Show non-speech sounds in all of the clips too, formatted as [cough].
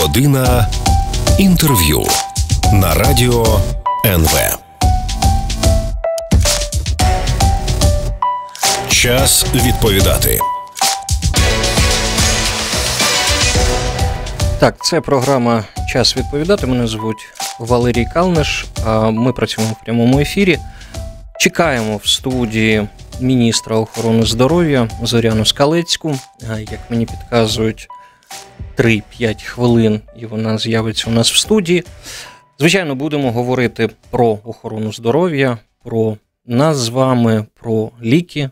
Година інтерв'ю на радіо НВ. Час відповідати. Так, це програма Час відповідати. Мене звуть Валерій Калниш. Ми працюємо в прямому ефірі. Чекаємо в студії міністра охорони здоров'я Зоряну Скалецьку. Як мені підказують, 3-5 хвилин, і вона з'явиться у нас в студії. Звичайно, будемо говорити про охорону здоров'я, про нас з вами, про ліки,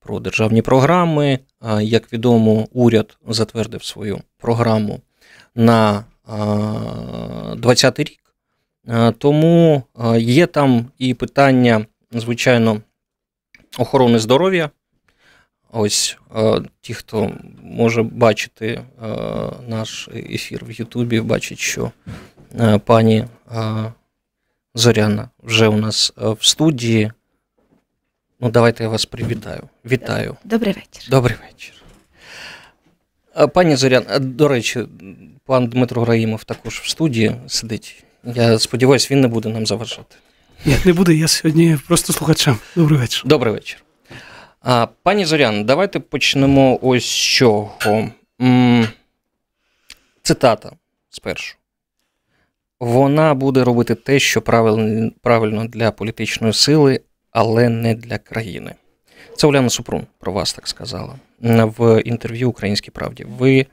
про державні програми. Як відомо, уряд затвердив свою програму на 2020 рік. Тому є там і питання, звичайно, охорони здоров'я. Ось ті, хто може бачити наш ефір в Ютубі, бачить, що пані Зоряна вже у нас в студії. Ну, давайте я вас привітаю. Вітаю. Добрий вечір. Добрий вечір. Пані Зорян, до речі, пан Дмитро Граїмов також в студії сидить. Я сподіваюся, він не буде нам заважати. Ні, не буде. Я сьогодні просто слухачам. Добрий вечір. Добрий вечір. А, Пані Зорян, давайте почнемо ось з чого. Цитата спершу. Вона буде робити те, що правильно для політичної сили, але не для країни. Це Уляна Супрун про вас так сказала в інтерв'ю Українській правді. Ви,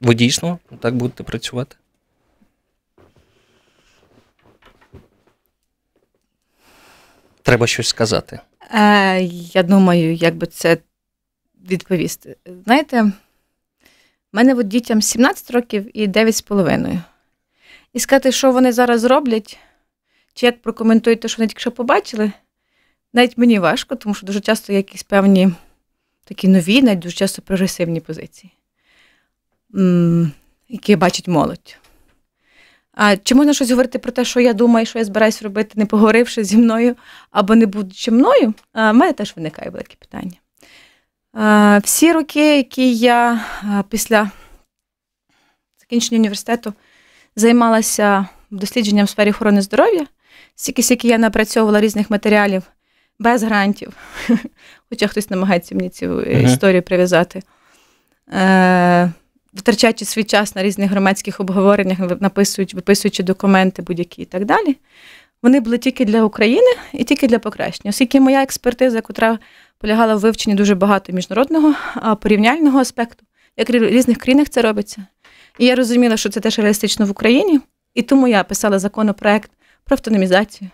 ви дійсно так будете працювати? Треба щось сказати. Е, Я думаю, як би це відповісти. Знаєте, в мене от дітям 17 років і 9,5. І сказати, що вони зараз роблять, чи як прокоментують те, що вони тільки що побачили, навіть мені важко, тому що дуже часто якісь певні такі нові, навіть дуже часто прогресивні позиції, які бачить молодь. А Чи можна щось говорити про те, що я думаю, що я збираюсь робити, не поговоривши зі мною або не будучи мною? А, в мене теж виникає велике питання. А, всі роки, які я після закінчення університету займалася дослідженням в сфері охорони здоров'я, стільки, скільки я напрацьовувала різних матеріалів без грантів, [laughs] хоча хтось намагається мені цю uh-huh. історію прив'язати. Втрачаючи свій час на різних громадських обговореннях, написують, виписуючи документи будь-які і так далі. Вони були тільки для України і тільки для покращення. Оскільки моя експертиза, яка полягала в вивченні дуже багато міжнародного порівняльного аспекту, як в різних країнах це робиться. І я розуміла, що це теж реалістично в Україні, і тому я писала законопроект про автономізацію.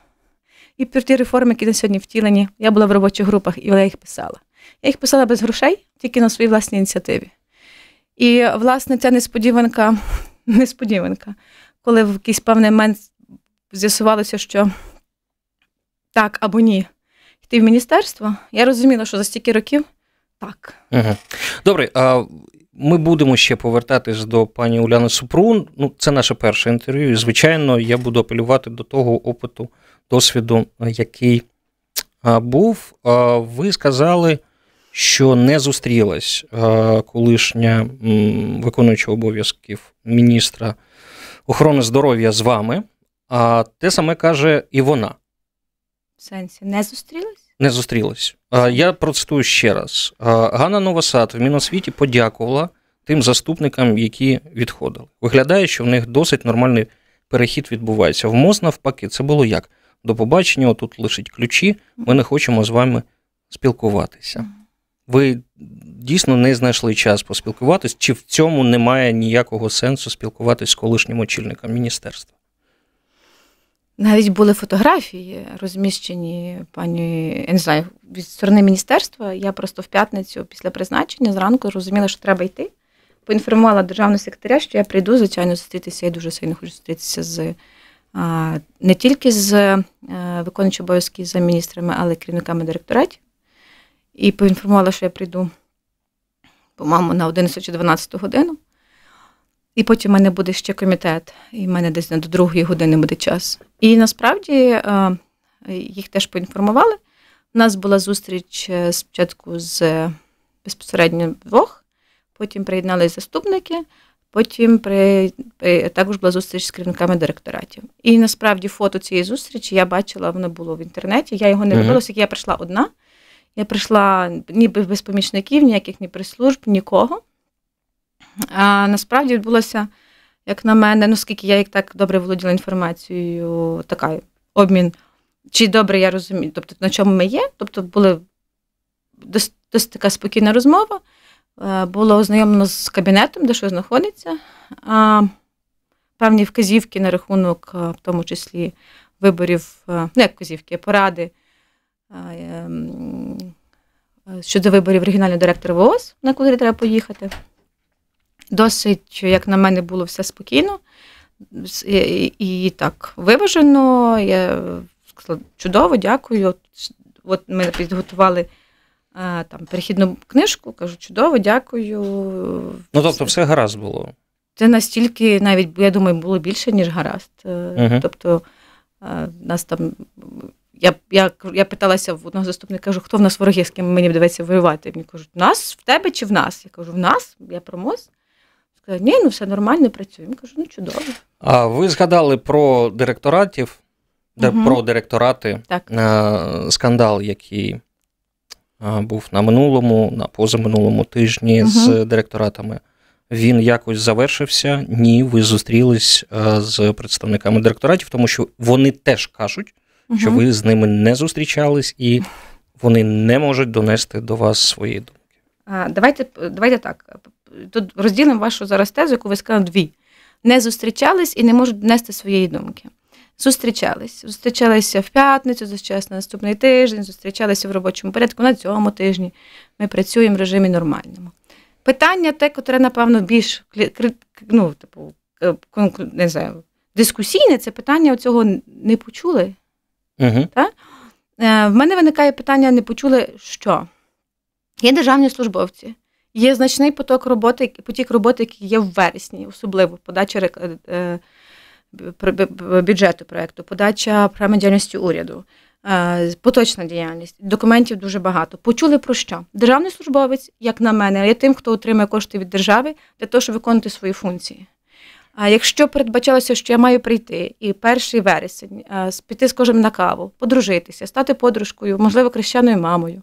І про ті реформи, які на сьогодні втілені, я була в робочих групах і я їх писала. Я їх писала без грошей, тільки на своїй власній ініціативі. І, власне, ця несподіванка, несподіванка, коли в якийсь певний момент з'ясувалося, що так або ні, йти в міністерство, я розуміла, що за стільки років так. Угу. Добре, а ми будемо ще повертатись до пані Уляни Супрун. Ну, це наше перше інтерв'ю. І, звичайно, я буду апелювати до того опиту, досвіду, який був. Ви сказали що не зустрілась е, колишня виконуюча обов'язків міністра охорони здоров'я з вами, а те саме каже і вона. В сенсі, не зустрілась? Не зустрілась. Я процитую ще раз: Ганна Новосад в Міносвіті подякувала тим заступникам, які відходили. Виглядає, що в них досить нормальний перехід відбувається. В МОЗ навпаки, це було як? До побачення, тут лишить ключі. Ми не хочемо з вами спілкуватися ви дійсно не знайшли час поспілкуватись, чи в цьому немає ніякого сенсу спілкуватись з колишнім очільником міністерства? Навіть були фотографії, розміщені пані я не знаю, від сторони міністерства. Я просто в п'ятницю після призначення зранку розуміла, що треба йти. Поінформувала державного секретаря, що я прийду, звичайно, зустрітися. Я дуже сильно хочу зустрітися з не тільки з е, виконуючими обов'язки за міністрами, але й керівниками директоратів і поінформувала, що я прийду, по-моєму, на 11 чи 12 годину. І потім в мене буде ще комітет, і в мене десь до другої години буде час. І насправді е, їх теж поінформували. У нас була зустріч е, спочатку з безпосередньо двох, потім приєдналися заступники. Потім при, також була зустріч з керівниками директоратів. І насправді фото цієї зустрічі я бачила, воно було в інтернеті. Я його не робила, оскільки я прийшла одна. Я прийшла ніби без помічників, ніяких ні прес-служб, нікого. А насправді відбулося, як на мене, ну скільки я як так добре володіла інформацією, така обмін, чи добре я розумію, тобто на чому ми є. Тобто була дос- досить така спокійна розмова. Е, Було ознайомлено з кабінетом, де що знаходиться. Певні вказівки на рахунок, е, в тому числі виборів, е, ну як вказівки, поради щодо виборів регіонального директора ВООЗ, на куди треба поїхати. Досить, як на мене, було все спокійно і, і, так виважено. Я сказала, чудово, дякую. От, от ми підготували там перехідну книжку, кажу, чудово, дякую. Ну, тобто, все гаразд було. Це настільки, навіть, я думаю, було більше, ніж гаразд. Мгм. Тобто, е, нас там. Я, я, я питалася в одного заступника, кажу, хто в нас вороги, з ким мені доведеться воювати. Мені кажуть, в нас, в тебе чи в нас? Я кажу, в нас, я про МОЗ. Сказали, ні, ну все нормально, працюємо. Кажу, ну чудово. А ви згадали про директоратів, Мгм. про директорати, Так. е, скандал, який е, був на минулому, на позаминулому тижні Мгм. з директоратами. Він якось завершився. Ні, ви зустрілись е, з представниками директоратів, тому що вони теж кажуть, що ви з ними не зустрічались і вони не можуть донести до вас свої думки. А, Давайте, давайте так. Тут розділимо вашу зараз тезу, яку ви сказали дві. Не зустрічались і не можуть донести своєї думки. Зустрічались. Зустрічалися в п'ятницю, зустрічалися на наступний тиждень, зустрічалися в робочому порядку на цьому тижні. Ми працюємо в режимі нормальному. Питання те, котре, напевно, більш ну, типу, е, не знаю, дискусійне, це питання цього не почули. Угу. Е, В мене виникає питання: не почули, що є державні службовці, є значний поток роботи, потік роботи, який є в вересні, особливо подача е, б- бюджету проекту, подача програми діяльності уряду, е, поточна діяльність. Документів дуже багато. Почули про що? Державний службовець, як на мене, є тим, хто отримує кошти від держави для того, щоб виконувати свої функції. А якщо передбачалося, що я маю прийти і перший вересень е, з- піти, скажімо, на каву, подружитися, стати подружкою, можливо, хрещеною мамою,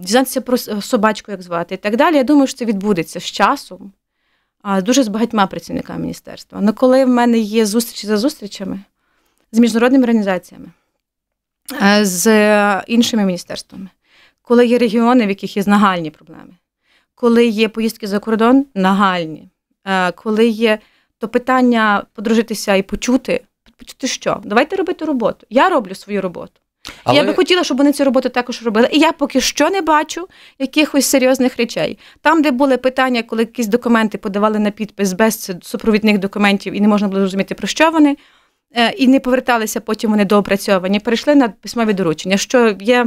дізнатися про собачку, як звати, і так далі, я думаю, що це відбудеться з часом, дуже з багатьма працівниками міністерства. Але коли в мене є зустрічі за зустрічами з міжнародними організаціями, е, з іншими міністерствами, коли є регіони, в яких є нагальні проблеми, коли є поїздки за кордон, нагальні, е, коли є то питання подружитися і почути. Почути що? Давайте робити роботу. Я роблю свою роботу. Але... Я би хотіла, щоб вони цю роботу також робили. І я поки що не бачу якихось серйозних речей. Там, де були питання, коли якісь документи подавали на підпис без супровідних документів і не можна було зрозуміти, про що вони, е, і не поверталися потім вони доопрацьовані, перейшли на письмові доручення, що є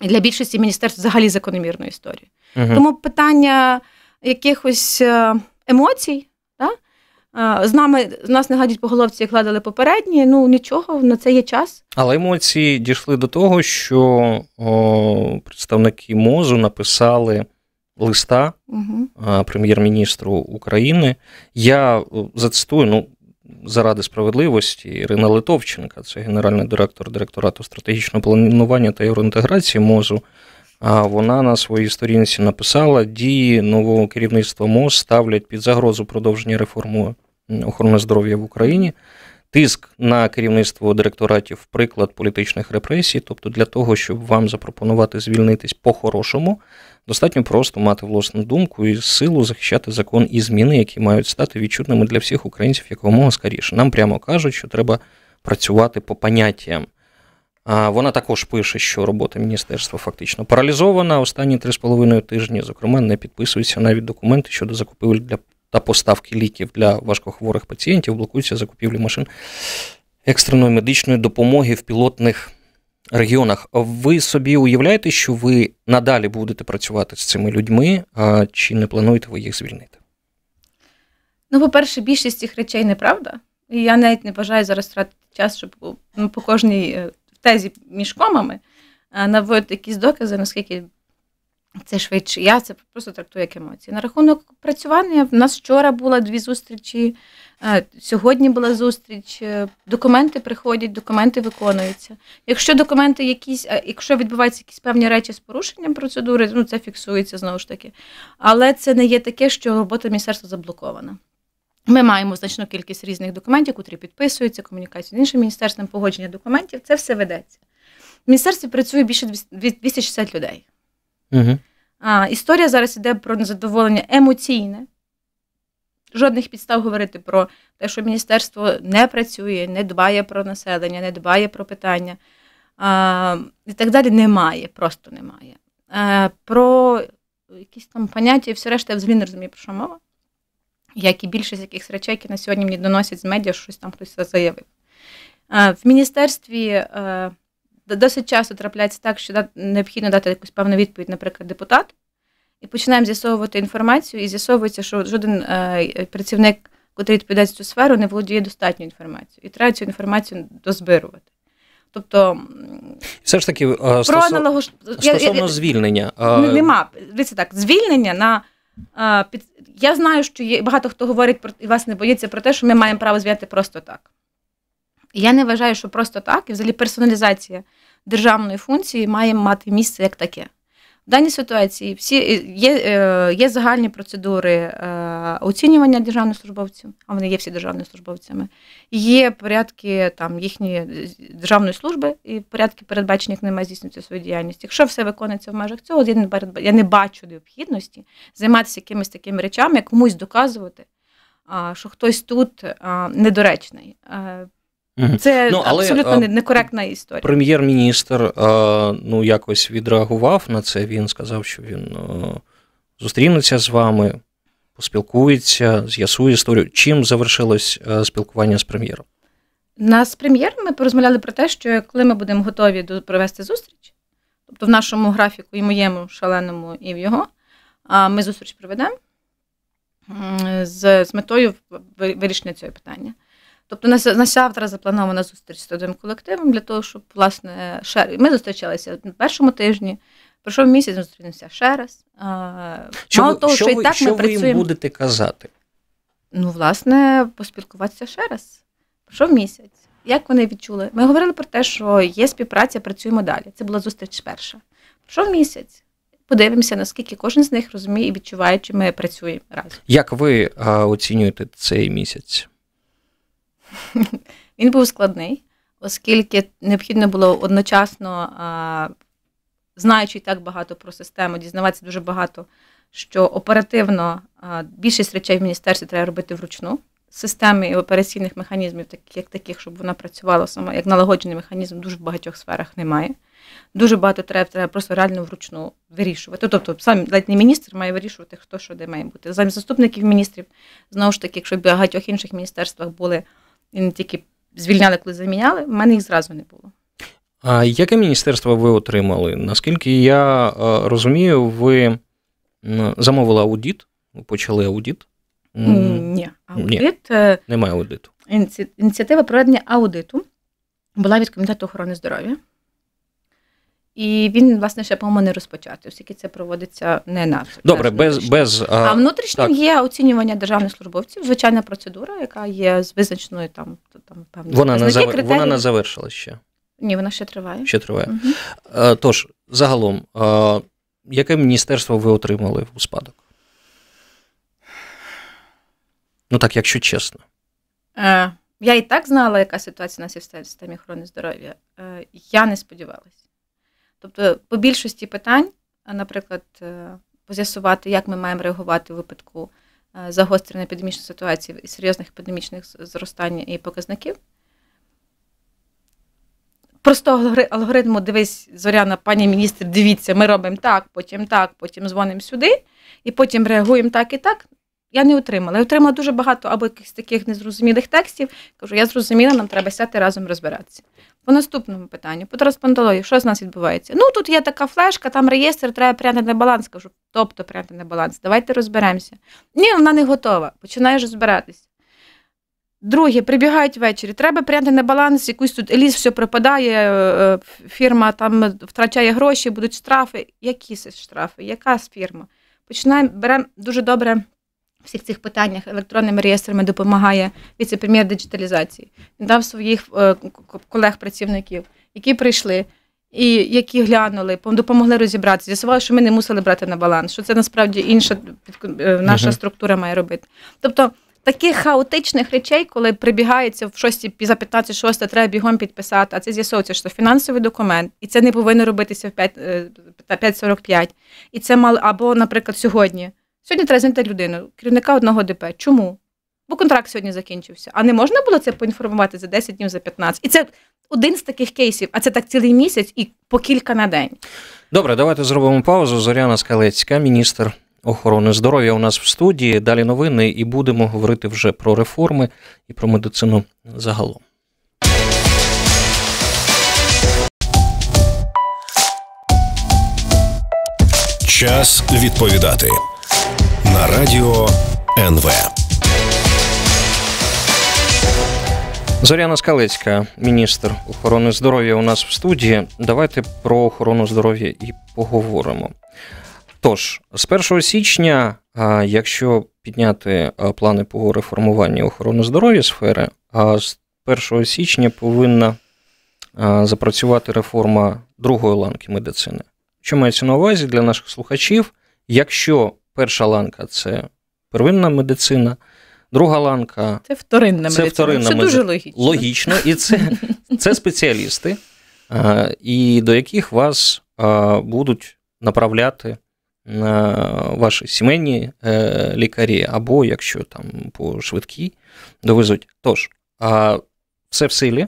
для більшості міністерств взагалі закономірною історією. Мгм. Тому питання якихось е, емоцій, з нами з нас не гадять по головці, як гладили попередні. Ну нічого, на це є час. Але емоції дійшли до того, що о, представники МОЗу написали листа Угу. прем'єр-міністру України. Я зацитую, ну, заради справедливості, Ірина Литовченка, це генеральний директор директорату стратегічного планування та євроінтеграції МОЗу. А вона на своїй сторінці написала: дії нового керівництва МОЗ ставлять під загрозу продовження реформи охорони здоров'я в Україні. Тиск на керівництво директоратів приклад політичних репресій, тобто для того, щоб вам запропонувати звільнитись по-хорошому, достатньо просто мати власну думку і силу захищати закон і зміни, які мають стати відчутними для всіх українців якомога скоріше. Нам прямо кажуть, що треба працювати по поняттям. Вона також пише, що робота міністерства фактично паралізована. Останні три з половиною тижні, зокрема, не підписуються навіть документи щодо закупівель для та поставки ліків для важкохворих пацієнтів, блокуються закупівлі машин екстреної медичної допомоги в пілотних регіонах. Ви собі уявляєте, що ви надалі будете працювати з цими людьми, чи не плануєте ви їх звільнити? Ну, по-перше, більшість цих речей неправда. І я навіть не бажаю зараз тратити час, щоб ну, по кожній е, тезі між комами е, наводити якісь докази, наскільки Це швидше. Я це просто трактую як емоції. На рахунок працювання в нас вчора була дві зустрічі, е, сьогодні була зустріч. е, Документи приходять, документи виконуються. Якщо документи якісь, е, якщо відбуваються якісь певні речі з порушенням процедури, ну це фіксується знову ж таки. Але це не є таке, що робота міністерства заблокована. Ми маємо значну кількість різних документів, які підписуються, комунікацію з іншим міністерством, погодження документів. Це все ведеться. В міністерстві працює більше 260 людей. Угу. А, історія зараз іде про незадоволення емоційне. Жодних підстав говорити про те, що міністерство не працює, не дбає про населення, не дбає про питання. А, і так далі немає, просто немає. А, про якісь там поняття і все решта я взагалі не розумію, про що мова. Як і більшість якихось речей, які на сьогодні мені доносять з медіа, що щось там хтось заявив. А, в міністерстві. Досить часто трапляється так, що необхідно дати якусь певну відповідь, наприклад, депутат, і починаємо з'ясовувати інформацію, і з'ясовується, що жоден е, працівник, який відповідає за цю сферу, не володіє достатньою інформацією. І треба цю інформацію дозбирувати. Тобто, все ж таки, про стосов... аналогу... стосовно я, звільнення. Нема. Дивіться так, звільнення на. Під... Я знаю, що є багато хто говорить про і вас не боїться про те, що ми маємо право звільняти просто так. Я не вважаю, що просто так, і взагалі персоналізація державної функції має мати місце як таке. В даній ситуації всі є є загальні процедури оцінювання державних службовців, а вони є всі державними службовцями. Є порядки там їхньої державної служби і порядки передбачені, як немає здійснювати свою діяльність. Якщо все виконується в межах цього, я не я не бачу необхідності займатися якимись такими речами, комусь доказувати, що хтось тут недоречний. Це ну, але, абсолютно некоректна історія. Прем'єр-міністр ну, якось відреагував на це. Він сказав, що він зустрінеться з вами, поспілкується, з'ясує історію. Чим завершилось спілкування з прем'єром? Нас з прем'єром ми порозмовляли про те, що коли ми будемо готові до провести зустріч, тобто в нашому графіку, і моєму шаленому, і в його, ми зустріч проведемо з, з метою вирішення цього питання. Тобто на, на завтра запланована зустріч з трудовим колективом для того, щоб власне ще ми зустрічалися на першому тижні. Пройшов місяць, ми зустрінемося ще раз. Що Мало ви, того, що, що і так що ми ви працюємо. їм будете казати? Ну, власне, поспілкуватися ще раз. Пройшов місяць. Як вони відчули? Ми говорили про те, що є співпраця, працюємо далі. Це була зустріч перша. Пройшов місяць. Подивимося, наскільки кожен з них розуміє і відчуває, чи ми працюємо разом. Як ви а, оцінюєте цей місяць? [laughs] Він був складний, оскільки необхідно було одночасно, знаючи так багато про систему, дізнаватися дуже багато, що оперативно більшість речей в міністерстві треба робити вручну. Системи і операційних механізмів, як таких, щоб вона працювала сама, як налагоджений механізм, дуже в багатьох сферах немає. Дуже багато треба треба просто реально вручну вирішувати. Тобто, сам ледь не міністр має вирішувати, хто що де має бути. Замість заступників міністрів, знову ж таки, якщо в багатьох інших міністерствах були і не тільки звільняли, коли заміняли, в мене їх зразу не було. А яке міністерство ви отримали? Наскільки я розумію, ви замовили аудит, почали аудит? Ні, аудит. Ні, е, Немає аудиту. Ініціатива проведення аудиту була від Комітету охорони здоров'я. І він, власне, ще, по-моєму, не розпочатий, оскільки це проводиться не на добре, без без а, а внутрішнім так. є оцінювання державних службовців, звичайна процедура, яка є з визначеною там там певні вона не зав... вона не завершила ще. Ні, вона ще триває. Ще триває. Угу. Тож, загалом, яке міністерство ви отримали у спадок? Ну так, якщо чесно. Е, Я і так знала, яка ситуація у нас є в системі охорони здоров'я. Е, Я не сподівалася. Тобто, по більшості питань, наприклад, е, поз'ясувати, як ми маємо реагувати у випадку е, загострення епідемічної ситуації і серйозних епідемічних зростань і показників. Простого алгоритму, дивись, Зоряна, пані міністр, дивіться, ми робимо так, потім так, потім дзвонимо сюди, і потім реагуємо так і так. Я не отримала. Я отримала дуже багато або якихось таких незрозумілих текстів. Кажу, я зрозуміла, нам треба сяти разом розбиратися. По наступному питанню, по трансплантології, що з нас відбувається? Ну, тут є така флешка, там реєстр, треба пряти на баланс. Кажу, тобто пряти на баланс. Давайте розберемося. Ні, вона не готова. Починаєш розбиратися. Друге, прибігають ввечері. Треба прийняти на баланс, якусь тут ліс все пропадає, е, фірма там втрачає гроші, будуть штрафи. Які це штрафи? Яка фірма? Починаємо, беремо дуже добре всіх цих питаннях електронними реєстрами допомагає віце-прем'єр диджиталізації. Він дав своїх е, колег-працівників, які прийшли. І які глянули, допомогли розібратися, з'ясували, що ми не мусили брати на баланс, що це насправді інша е, наша структура має робити. Тобто таких хаотичних речей, коли прибігається в 6 за 15 6 треба бігом підписати, а це з'ясовується, що фінансовий документ, і це не повинно робитися в 5.45. Е, і це мало, або, наприклад, сьогодні. Сьогодні треба знайти людину, керівника одного ДП. Чому? Бо контракт сьогодні закінчився. А не можна було це поінформувати за 10 днів, за 15? І це один з таких кейсів, а це так цілий місяць і по кілька на день. Добре, давайте зробимо паузу. Зоряна Скалецька, міністр охорони здоров'я у нас в студії. Далі новини, і будемо говорити вже про реформи і про медицину загалом. Час відповідати на радіо НВ. Зоряна Скалецька, міністр охорони здоров'я, у нас в студії. Давайте про охорону здоров'я і поговоримо. Тож, з 1 січня, якщо підняти плани по реформуванню охорони здоров'я сфери, з 1 січня повинна запрацювати реформа другої ланки медицини. Що мається на увазі для наших слухачів? Якщо перша ланка це первинна медицина, друга ланка це вторинна це медицина. Вторинна це медицина. дуже логічно. Логічно, і це, [laughs] це спеціалісти, і до яких вас будуть направляти ваші сімейні е, лікарі, або якщо там по швидкій довезуть. Тож, все в силі.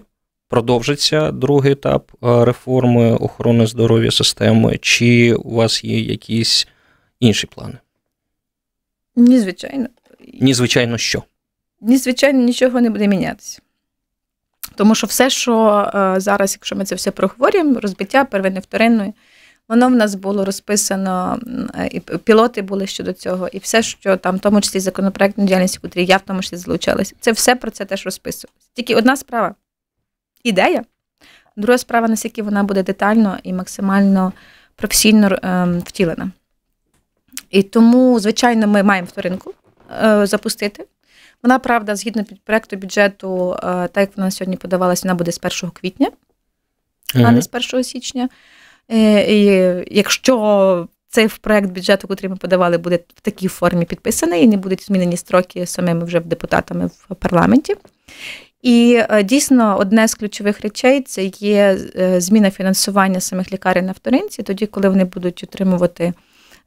Продовжиться другий етап реформи охорони здоров'я системи, чи у вас є якісь інші плани? Ні, звичайно. Ні, звичайно, що? Ні, звичайно, нічого не буде мінятися. Тому що все, що е, зараз, якщо ми це все проговорюємо, розбиття первинної вторинної, Воно в нас було розписано, і пілоти були щодо цього, і все, що там, в тому числі законопроектну діяльність, котрі я в тому числі залучалася, це все про це теж розписувалося. Тільки одна справа ідея, друга справа, наскільки вона буде детально і максимально професійно ем, втілена. І тому, звичайно, ми маємо вторинку е, запустити. Вона, правда, згідно під проекту бюджету, е, так як вона сьогодні подавалася, вона буде з 1 квітня, а не з 1 січня. Е, і Якщо цей проект бюджету, який ми подавали, буде в такій формі підписаний, і не будуть змінені строки самими вже депутатами в парламенті. І дійсно одне з ключових речей це є зміна фінансування самих лікарень на вторинці, тоді, коли вони будуть отримувати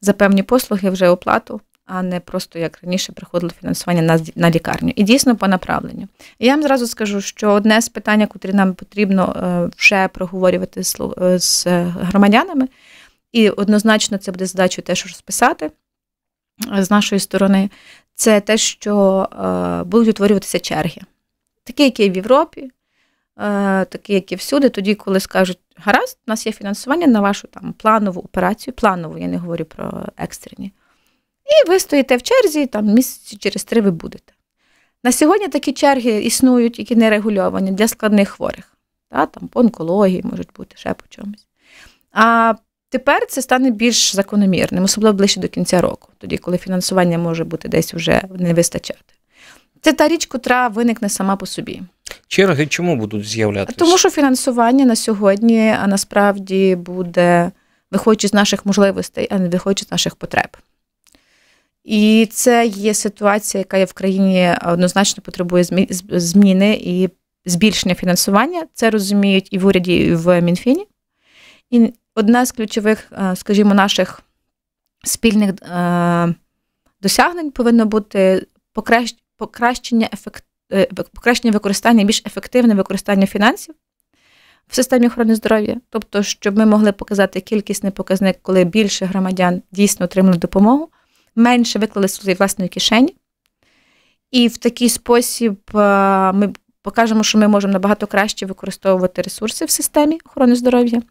за певні послуги вже оплату а не просто як раніше приходило фінансування на на лікарню. І дійсно по направленню. Я вам зразу скажу, що одне з питань, яке нам потрібно е, вже проговорювати е, з громадянами, і однозначно це буде задачою теж розписати е, з нашої сторони, це те, що будуть утворюватися черги. Такі, які в Європі, такі, які всюди, тоді, коли скажуть, гаразд, у нас є фінансування на вашу там планову операцію, планову, я не говорю про екстрені. І ви стоїте в черзі, там місяці через три ви будете. На сьогодні такі черги існують, які не регульовані для складних хворих. Та, там По онкології можуть бути, ще по чомусь. А тепер це стане більш закономірним, особливо ближче до кінця року, тоді, коли фінансування може бути десь вже не вистачати. Це та річ, котра виникне сама по собі. Черги чому будуть з'являтися? Тому що фінансування на сьогодні насправді буде виходячи з наших можливостей, а не виходячи з наших потреб. І це є ситуація, яка є в країні однозначно потребує зміни і збільшення фінансування. Це розуміють і в уряді, і в Мінфіні. І одна з ключових, е, скажімо, наших спільних е, досягнень повинно бути покращення ефект, е, покращення використання, більш ефективне використання фінансів. В системі охорони здоров'я, тобто, щоб ми могли показати кількісний показник, коли більше громадян дійсно отримали допомогу, менше виклали з власної кишені. І в такий спосіб е, ми покажемо, що ми можемо набагато краще використовувати ресурси в системі охорони здоров'я.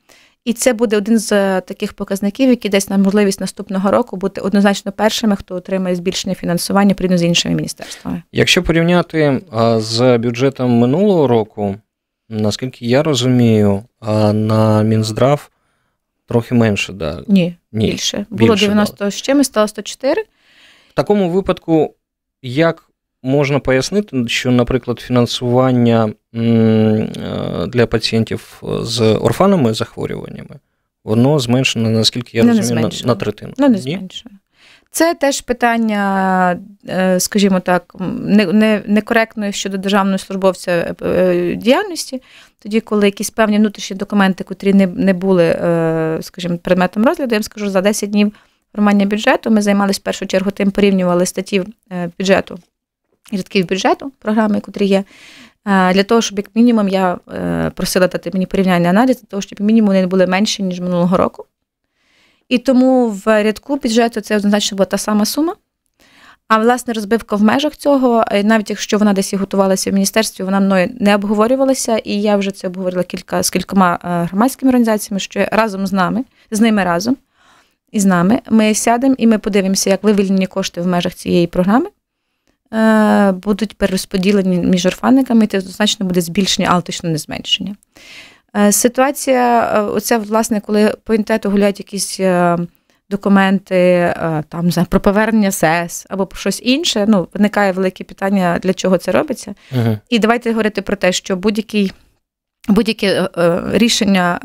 І це буде один з е, таких показників, який дасть нам можливість наступного року бути однозначно першими, хто отримає збільшення фінансування порівняно з іншими міністерствами. Якщо порівняти з бюджетом минулого року, наскільки я розумію, на Мінздрав трохи менше, да. Ні, Ні. більше. Було більше 90 дали. з чимось, стало 104. В такому випадку, як можна пояснити, що, наприклад, фінансування е, для пацієнтів з орфанними захворюваннями, воно зменшено, наскільки я розумію, на, на третину. Ну, не зменшує. Це теж питання, е, скажімо так, некоректної щодо державної службовця е, діяльності, тоді, коли якісь певні внутрішні документи, котрі не не були, скажімо, предметом розгляду, я вам скажу, за 10 днів формування бюджету ми займалися в першу чергу тим, порівнювали статті бюджету рядків бюджету, програми, котрі є. Для того, щоб як мінімум я е, просила дати мені порівняльний аналіз, для того, щоб мінімум вони були менші, ніж минулого року. І тому в рядку бюджету це однозначно була та сама сума. А власне розбивка в межах цього, е, навіть якщо вона десь і готувалася в міністерстві, вона мною не обговорювалася, і я вже це обговорила кілька з кількома е, громадськими організаціями, що разом з нами, з ними разом і з нами, ми сядемо і ми подивимося, як вивільнені кошти в межах цієї програми. Е, будуть перерозподілені між орфанниками, це значно буде збільшення, але точно не зменшення. Е, ситуація, е, оце, власне, коли по інтернету гуляють якісь документи там про повернення СЕС або про щось інше, ну, виникає велике питання, для чого це робиться. uh І давайте говорити про те, що будь-який, будь-яке рішення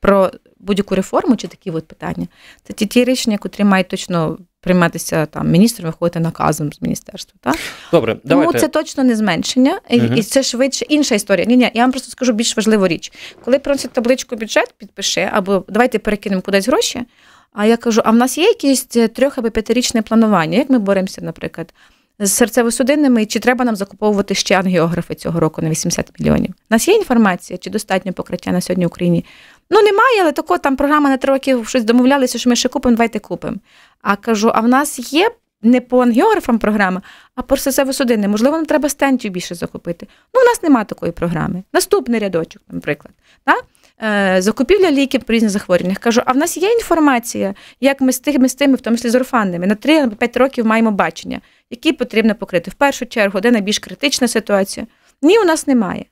про будь-яку реформу чи такі от питання, це ті, ті рішення, котрі мають точно прийматися там міністром, виходити наказом з міністерства. Так? Добре, давайте. Це точно не зменшення, угу. і це швидше інша історія. Ні, ні, я вам просто скажу більш важливу річ. Коли приносять табличку бюджет, підпиши, або давайте перекинемо кудись гроші. А я кажу: а в нас є якесь трьох або п'ятирічне планування? Як ми боремося, наприклад? З серцево-судинними, чи треба нам закуповувати ще ангіографи цього року на 80 мільйонів? У нас є інформація, чи достатньо покриття на сьогодні в Україні Ну, немає, але тако там програма на три роки щось домовлялися, що ми ще купимо, давайте купимо. А кажу: а в нас є не по ангіографам програма, а по серцево судинне Можливо, нам треба стентів більше закупити. Ну, у нас немає такої програми. Наступний рядочок, наприклад. Так? Е, закупівля ліків по різних захворюваннях. Кажу, а в нас є інформація, як ми з тими, з тими, в тому числі з орфанними, на 3-5 років маємо бачення, які потрібно покрити. В першу чергу, де найбільш критична ситуація? Ні, у нас немає.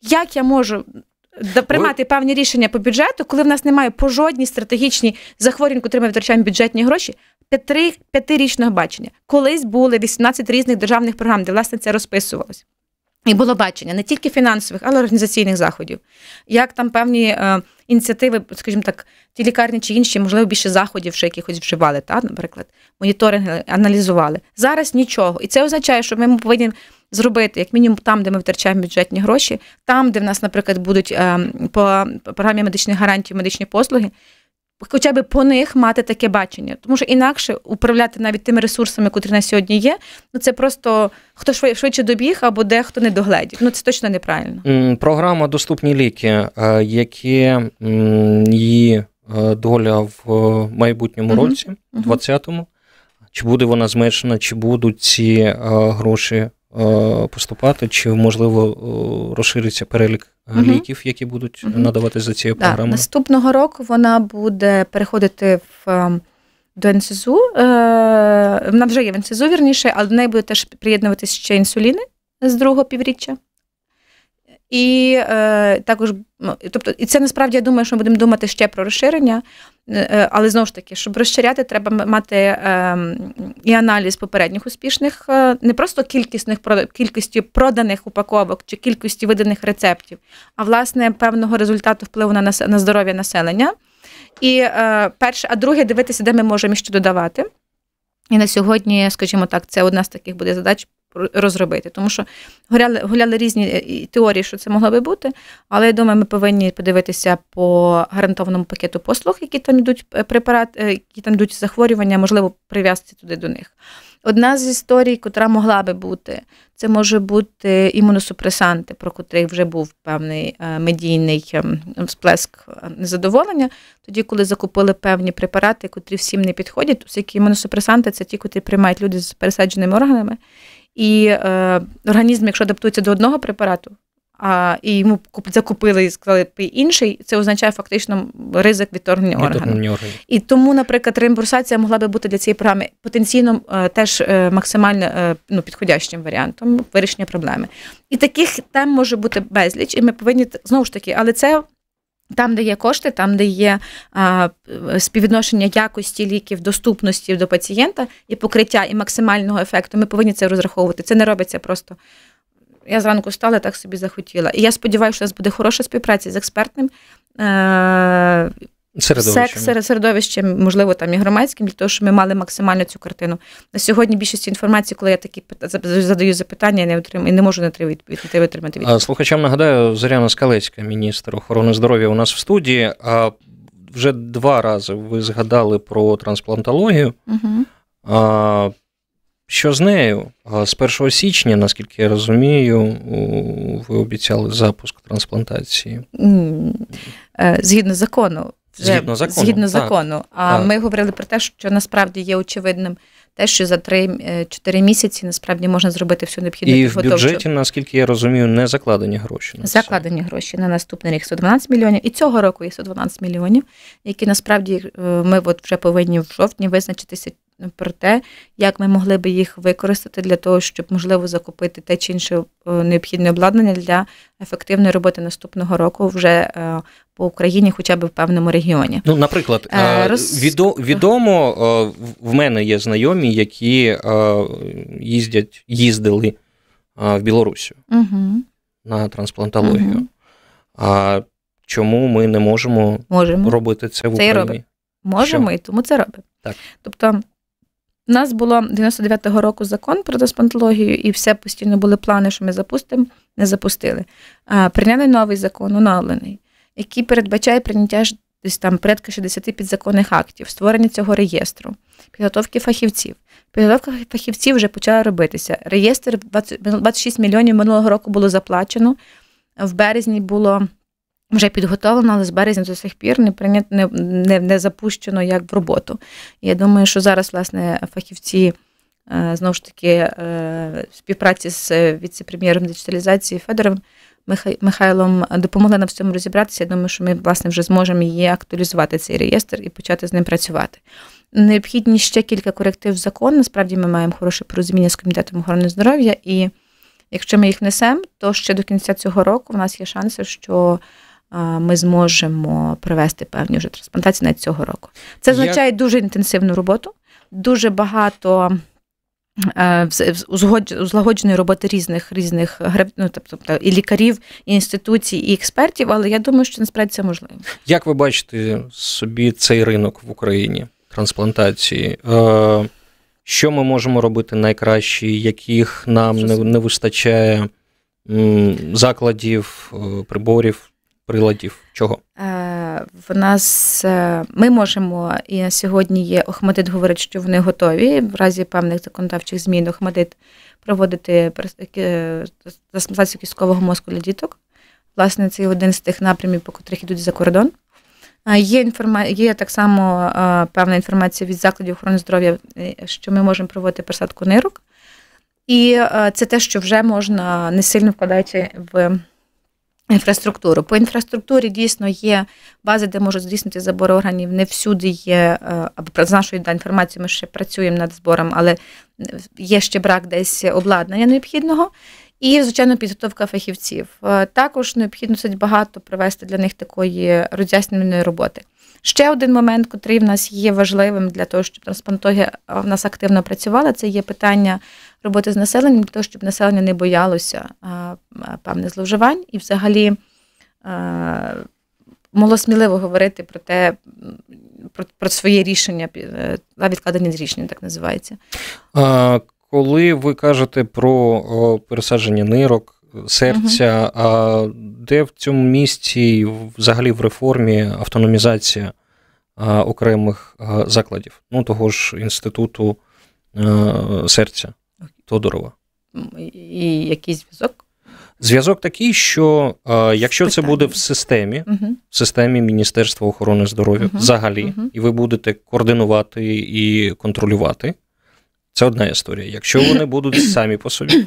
Як я можу приймати певні рішення по бюджету, коли в нас немає по жодній стратегічній захворювань, котрі ми витрачаємо бюджетні гроші, п'яти, п'ятирічного бачення. Колись були 18 різних державних програм, де власне це розписувалось. І було бачення не тільки фінансових, але й організаційних заходів. Як там певні е, ініціативи, скажімо так, ті лікарні чи інші, можливо, більше заходів, що якихось вживали, та, наприклад, моніторинги аналізували. Зараз нічого. І це означає, що ми повинні зробити, як мінімум, там, де ми втрачаємо бюджетні гроші, там, де в нас, наприклад, будуть ем, по програмі медичних гарантій медичні послуги. Хоча б по них мати таке бачення, тому що інакше управляти навіть тими ресурсами, котрі на сьогодні є, ну це просто хто швидше добіг або дехто не догледів. Ну це точно неправильно. Програма Доступні ліки, е, які її е, доля в майбутньому році, 20-му, чи буде вона зменшена, чи будуть ці е, гроші Е, поступати, чи можливо е, розшириться перелік угу. ліків, які будуть угу. надавати за цією програмою? Наступного року вона буде переходити в. Ем, до НСЗУ, е, вона вже є в НСЗУ, вірніше, але до неї буде теж приєднуватися ще інсуліни з другого півріччя. І е, також, ну, тобто, і це насправді я думаю, що ми будемо думати ще про розширення, е, але знову ж таки, щоб розширяти, треба мати е, і аналіз попередніх успішних, е, не просто кількісних кількості проданих упаковок чи кількості виданих рецептів, а власне певного результату впливу на на здоров'я населення. І е, перше, а друге, дивитися, де ми можемо ще додавати. І на сьогодні, скажімо так, це одна з таких буде задач розробити. Тому що гуляли, гуляли різні е, теорії, що це могло би бути, але я думаю, ми повинні подивитися по гарантованому пакету послуг, які там йдуть е, препарат, е, які там йдуть захворювання, можливо, прив'язати туди до них. Одна з історій, котра могла би бути, це може бути імуносупресанти, про котрих вже був певний медійний ем, сплеск незадоволення. Тоді, коли закупили певні препарати, котрі всім не підходять, оскільки імуносупресанти це ті, котрі приймають люди з пересадженими органами. І е, організм, якщо адаптується до одного препарату, а, і йому закупили і сказали інший, це означає фактично ризик відторгнення органу. І тому, наприклад, реімбурсація могла би бути для цієї програми потенційно е, теж е, максимально е, ну, підходящим варіантом вирішення проблеми. І таких тем може бути безліч, і ми повинні знову ж таки, але це. Там, де є кошти, там, де є а, співвідношення якості ліків, доступності до пацієнта і покриття і максимального ефекту, ми повинні це розраховувати. Це не робиться просто я зранку встала, так собі захотіла. І я сподіваюся, що у нас буде хороша співпраця з експертним е- середовищем. середовищем, можливо, там і громадським, для того, щоб ми мали максимально цю картину. На сьогодні більшість інформації, коли я такі задаю запитання, я не отримую і не можу на три відповідь отримати відповідь. Слухачам нагадаю, Зоряна Скалецька, міністр охорони здоров'я, у нас в студії. А вже два рази ви згадали про трансплантологію. Угу. Що з нею? З 1 січня, наскільки я розумію, ви обіцяли запуск трансплантації? Е, згідно закону. Вже, згідно закону. Згідно так. закону. А так. ми говорили про те, що насправді є очевидним те, що за 3-4 е, місяці насправді можна зробити всю необхідну І підготовчу. в бюджеті, наскільки я розумію, не закладені гроші. На закладені гроші на наступний рік 112 мільйонів. І цього року є 112 мільйонів, які насправді е, ми от вже повинні в жовтні визначитися про те, як ми могли би їх використати для того, щоб можливо закупити те чи інше е, необхідне обладнання для ефективної роботи наступного року вже е, по Україні, хоча б в певному регіоні. Ну, наприклад, е, Роз... відомо в мене є знайомі, які їздять, їздили в Білорусі угу. на трансплантологію. Угу. А чому ми не можемо, можемо. робити це в Україні? Це і робимо. Можемо, Що? і тому це робимо. Так. Тобто у нас було 99-го року закон про трансплантологію, і все постійно були плани, що ми запустимо, не запустили. А, Прийняли новий закон, оновлений, який передбачає прийняття десь там порядка 60 підзаконних актів, створення цього реєстру, підготовки фахівців. Підготовка фахівців вже почала робитися. Реєстр 20, 26 мільйонів минулого року було заплачено. В березні було вже підготовлено, але з березня до сих пір не прийнято, не, не, не запущено як в роботу. Я думаю, що зараз, власне, фахівці. Е, знову ж таки, е, співпраці з віце-прем'єром диджиталізації Федором Михайлом допомогли нам в цьому розібратися. Я думаю, що ми власне вже зможемо її актуалізувати цей реєстр і почати з ним працювати. Необхідні ще кілька коректив закон. Насправді ми маємо хороше порозуміння з комітетом охорони здоров'я, і якщо ми їх несемо, то ще до кінця цього року в нас є шанси, що ми зможемо провести певні вже трансплантації навіть цього року. Це означає Як... дуже інтенсивну роботу, дуже багато. Е, узлагодженої роботи різних різних ну, тобто і лікарів, і інституцій, і експертів, але я думаю, що насправді це можливо. Як ви бачите собі цей ринок в Україні трансплантації? Е, що ми можемо робити найкраще, яких нам не, не вистачає закладів, е, приборів? Приладів? Чого? Е, В нас е, ми можемо і сьогодні є Охмадит говорить, що вони готові в разі певних законодавчих змін. Охмадит проводити е, трансплантацію кісткового мозку для діток. Власне, це один з тих напрямів, по котрих йдуть за кордон. Е, є інформа... є так само певна інформація від закладів охорони здоров'я, що ми можемо проводити пересадку нирок. І це те, що вже можна не сильно вкладаючи в Інфраструктуру. По інфраструктурі дійсно є бази, де можуть здійснити забор органів. Не всюди є, е, або з нашої да, інформації ми ще працюємо над збором, але є ще брак десь обладнання необхідного. І, звичайно, підготовка фахівців. Е, також необхідно досить багато провести для них такої роз'яснювальної роботи. Ще один момент, який в нас є важливим для того, щоб трансплантологія в нас активно працювала, це є питання роботи з населенням, для того, щоб населення не боялося певних зловживань і взагалі могло сміливо говорити про те, про, про своє рішення, е, відкладення з рішення, так називається. А, Коли ви кажете про пересадження нирок, серця, угу. а де в цьому місці взагалі в реформі автономізація окремих закладів, ну того ж інституту серця Тодорова? І який зв'язок? Зв'язок такий, що якщо Питання. це буде в системі, угу. в системі Міністерства охорони здоров'я угу. взагалі, угу. і ви будете координувати і контролювати, це одна історія. Якщо вони будуть самі по собі,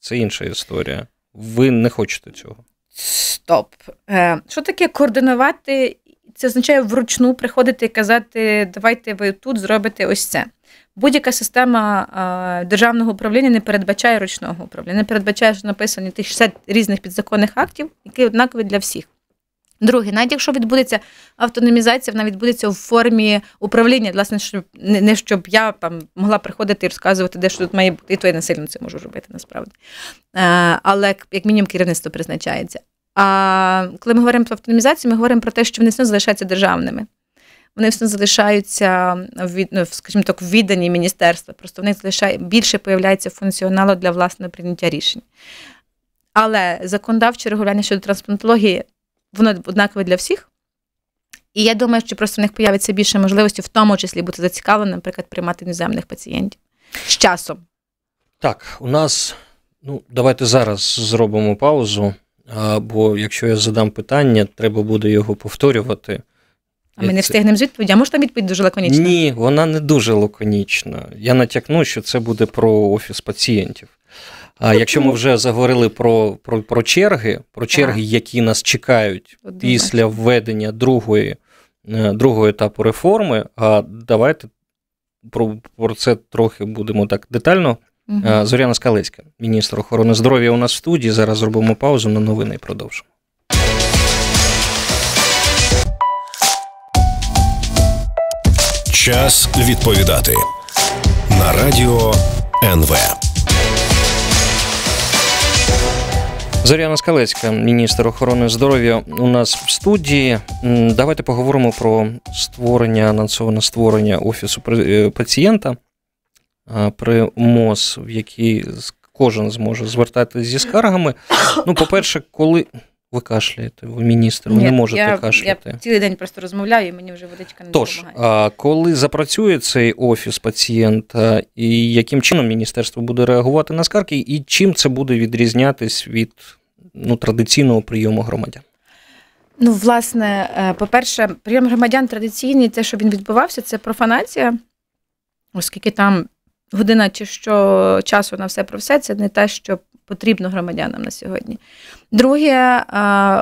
це інша історія. ви не хочете цього. Стоп. Е, Що таке координувати? Це означає вручну приходити і казати, давайте ви тут зробите ось це. Будь-яка система державного управління не передбачає ручного управління, не передбачає, що написані тих 60 різних підзаконних актів, які однакові для всіх. Друге, навіть якщо відбудеться автономізація, вона відбудеться в формі управління, власне, щоб не, щоб я там могла приходити і розказувати, де що тут має бути, і то я не сильно це можу робити насправді. Але як мінімум керівництво призначається. А коли ми говоримо про автономізацію, ми говоримо про те, що вони все залишаються державними. Вони все залишаються від, ну, скажімо так, віддані міністерства. Просто вони залишають більше появляється функціоналу для власного прийняття рішень. Але законодавче регулювання щодо трансплантології воно однакове для всіх. І я думаю, що просто в них появиться більше можливості, в тому числі бути зацікавленим, наприклад, приймати іноземних пацієнтів з часом. Так, у нас, ну, давайте зараз зробимо паузу, бо якщо я задам питання, треба буде його повторювати. А ми не встигнемо з відповіді. А може там відповідь дуже лаконічна? Ні, вона не дуже лаконічна. Я натякну, що це буде про офіс пацієнтів. А якщо ми вже заговорили про про, про черги, про черги, які нас чекають після введення другої, е, другого етапу реформи, а давайте про, про це трохи будемо так детально. Угу. Зоряна Скалецька, міністр охорони здоров'я, у нас в студії. Зараз зробимо паузу на новини і продовжимо. Час відповідати на радіо НВ. Зоряна Скалецька, міністр охорони здоров'я, у нас в студії. Давайте поговоримо про створення, анонсоване створення офісу е, пацієнта при МОЗ, в який кожен зможе звертатися зі скаргами. Ну, по-перше, коли ви кашляєте, ви міністр, ви Ні, не можете я, кашляти. Я цілий день просто розмовляю, і мені вже водичка не Тож, допомагає. коли запрацює цей офіс пацієнта, і яким чином міністерство буде реагувати на скарги, і чим це буде відрізнятись від ну, традиційного прийому громадян? Ну, власне, е, по-перше, прийом громадян традиційний, те, що він відбувався, це профанація, оскільки там година чи що часу на все про все, це не те, що потрібно громадянам на сьогодні. Друге,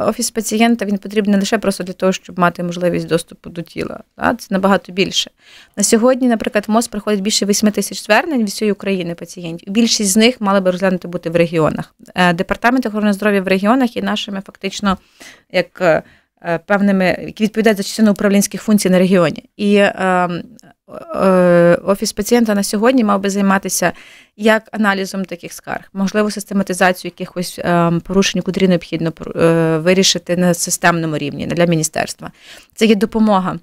офіс пацієнта він потрібен не лише просто для того, щоб мати можливість доступу до тіла. Це набагато більше. На сьогодні, наприклад, в МОЗ приходить більше 8 тисяч звернень від всієї України пацієнтів. Більшість з них мали би розглянути бути в регіонах. Е, департамент охорони здоров'я в регіонах є нашими фактично як. Е, певними, які відповідають за частину управлінських функцій на регіоні. І ем, Е, офіс пацієнта на сьогодні мав би займатися як аналізом таких скарг, можливо, систематизацію якихось е, порушень, котрі необхідно е, вирішити на системному рівні для міністерства. Це є допомога.